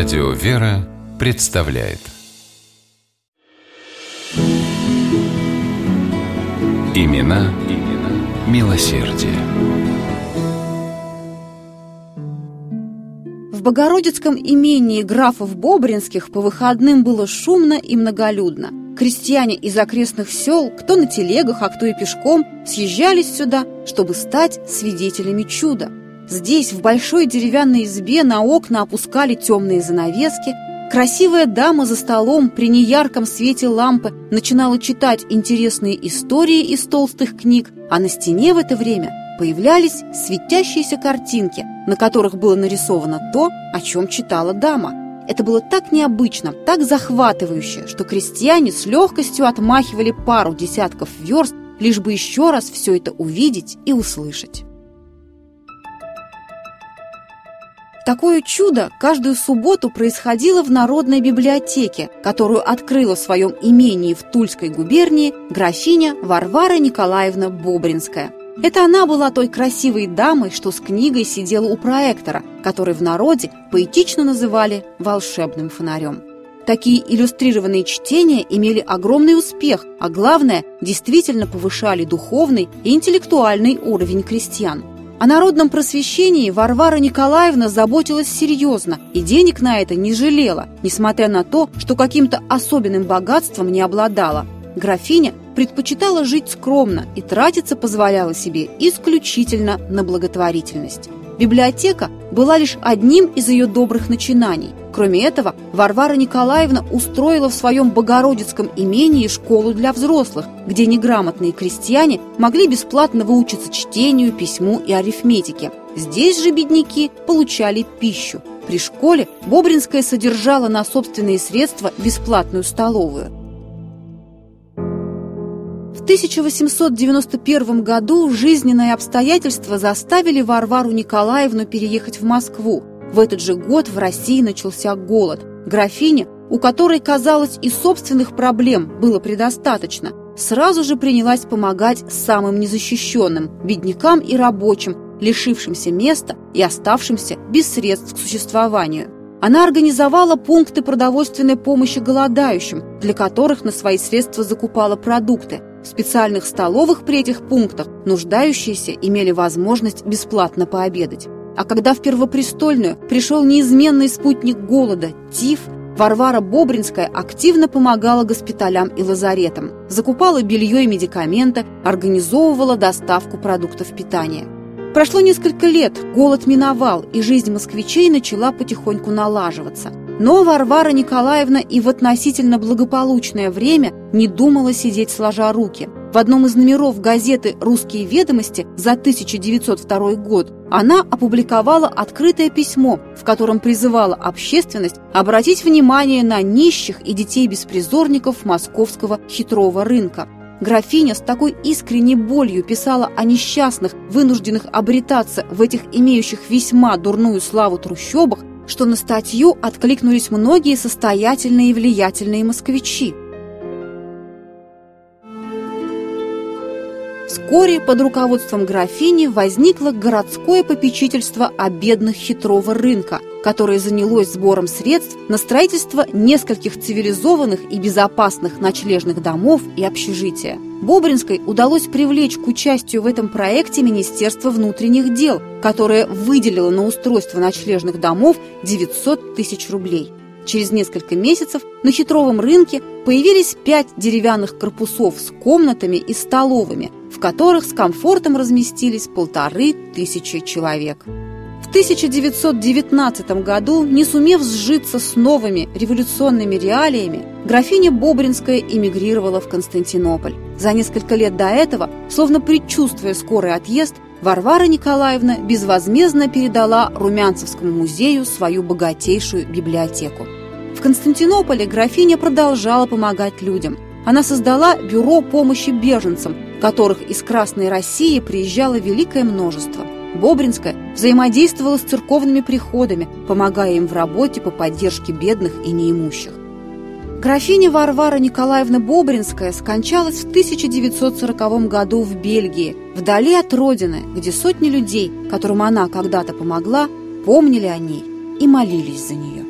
Радио «Вера» представляет Имена, имена милосердие. В Богородицком имении графов Бобринских по выходным было шумно и многолюдно. Крестьяне из окрестных сел, кто на телегах, а кто и пешком, съезжались сюда, чтобы стать свидетелями чуда. Здесь, в большой деревянной избе, на окна опускали темные занавески, Красивая дама за столом при неярком свете лампы начинала читать интересные истории из толстых книг, а на стене в это время появлялись светящиеся картинки, на которых было нарисовано то, о чем читала дама. Это было так необычно, так захватывающе, что крестьяне с легкостью отмахивали пару десятков верст, лишь бы еще раз все это увидеть и услышать. Такое чудо каждую субботу происходило в Народной библиотеке, которую открыла в своем имении в Тульской губернии графиня Варвара Николаевна Бобринская. Это она была той красивой дамой, что с книгой сидела у проектора, который в народе поэтично называли «волшебным фонарем». Такие иллюстрированные чтения имели огромный успех, а главное, действительно повышали духовный и интеллектуальный уровень крестьян. О народном просвещении Варвара Николаевна заботилась серьезно и денег на это не жалела, несмотря на то, что каким-то особенным богатством не обладала. Графиня предпочитала жить скромно и тратиться позволяла себе исключительно на благотворительность. Библиотека была лишь одним из ее добрых начинаний. Кроме этого, Варвара Николаевна устроила в своем Богородицком имении школу для взрослых, где неграмотные крестьяне могли бесплатно выучиться чтению, письму и арифметике. Здесь же бедняки получали пищу. При школе Бобринская содержала на собственные средства бесплатную столовую. В 1891 году жизненные обстоятельства заставили Варвару Николаевну переехать в Москву. В этот же год в России начался голод. Графиня, у которой, казалось, и собственных проблем было предостаточно, сразу же принялась помогать самым незащищенным – беднякам и рабочим, лишившимся места и оставшимся без средств к существованию. Она организовала пункты продовольственной помощи голодающим, для которых на свои средства закупала продукты – в специальных столовых при этих пунктах нуждающиеся имели возможность бесплатно пообедать. А когда в Первопрестольную пришел неизменный спутник голода – ТИФ, Варвара Бобринская активно помогала госпиталям и лазаретам, закупала белье и медикаменты, организовывала доставку продуктов питания. Прошло несколько лет, голод миновал, и жизнь москвичей начала потихоньку налаживаться. Но Варвара Николаевна и в относительно благополучное время не думала сидеть сложа руки. В одном из номеров газеты «Русские ведомости» за 1902 год она опубликовала открытое письмо, в котором призывала общественность обратить внимание на нищих и детей-беспризорников московского хитрого рынка. Графиня с такой искренней болью писала о несчастных, вынужденных обретаться в этих имеющих весьма дурную славу трущобах, что на статью откликнулись многие состоятельные и влиятельные москвичи. Вскоре под руководством графини возникло городское попечительство о бедных хитрого рынка, которое занялось сбором средств на строительство нескольких цивилизованных и безопасных ночлежных домов и общежития. Бобринской удалось привлечь к участию в этом проекте Министерство внутренних дел, которое выделило на устройство ночлежных домов 900 тысяч рублей. Через несколько месяцев на хитровом рынке появились пять деревянных корпусов с комнатами и столовыми, в которых с комфортом разместились полторы тысячи человек. В 1919 году, не сумев сжиться с новыми революционными реалиями, графиня Бобринская эмигрировала в Константинополь. За несколько лет до этого, словно предчувствуя скорый отъезд, Варвара Николаевна безвозмездно передала Румянцевскому музею свою богатейшую библиотеку. В Константинополе графиня продолжала помогать людям. Она создала бюро помощи беженцам, которых из Красной России приезжало великое множество – Бобринская взаимодействовала с церковными приходами, помогая им в работе по поддержке бедных и неимущих. Графиня Варвара Николаевна Бобринская скончалась в 1940 году в Бельгии, вдали от родины, где сотни людей, которым она когда-то помогла, помнили о ней и молились за нее.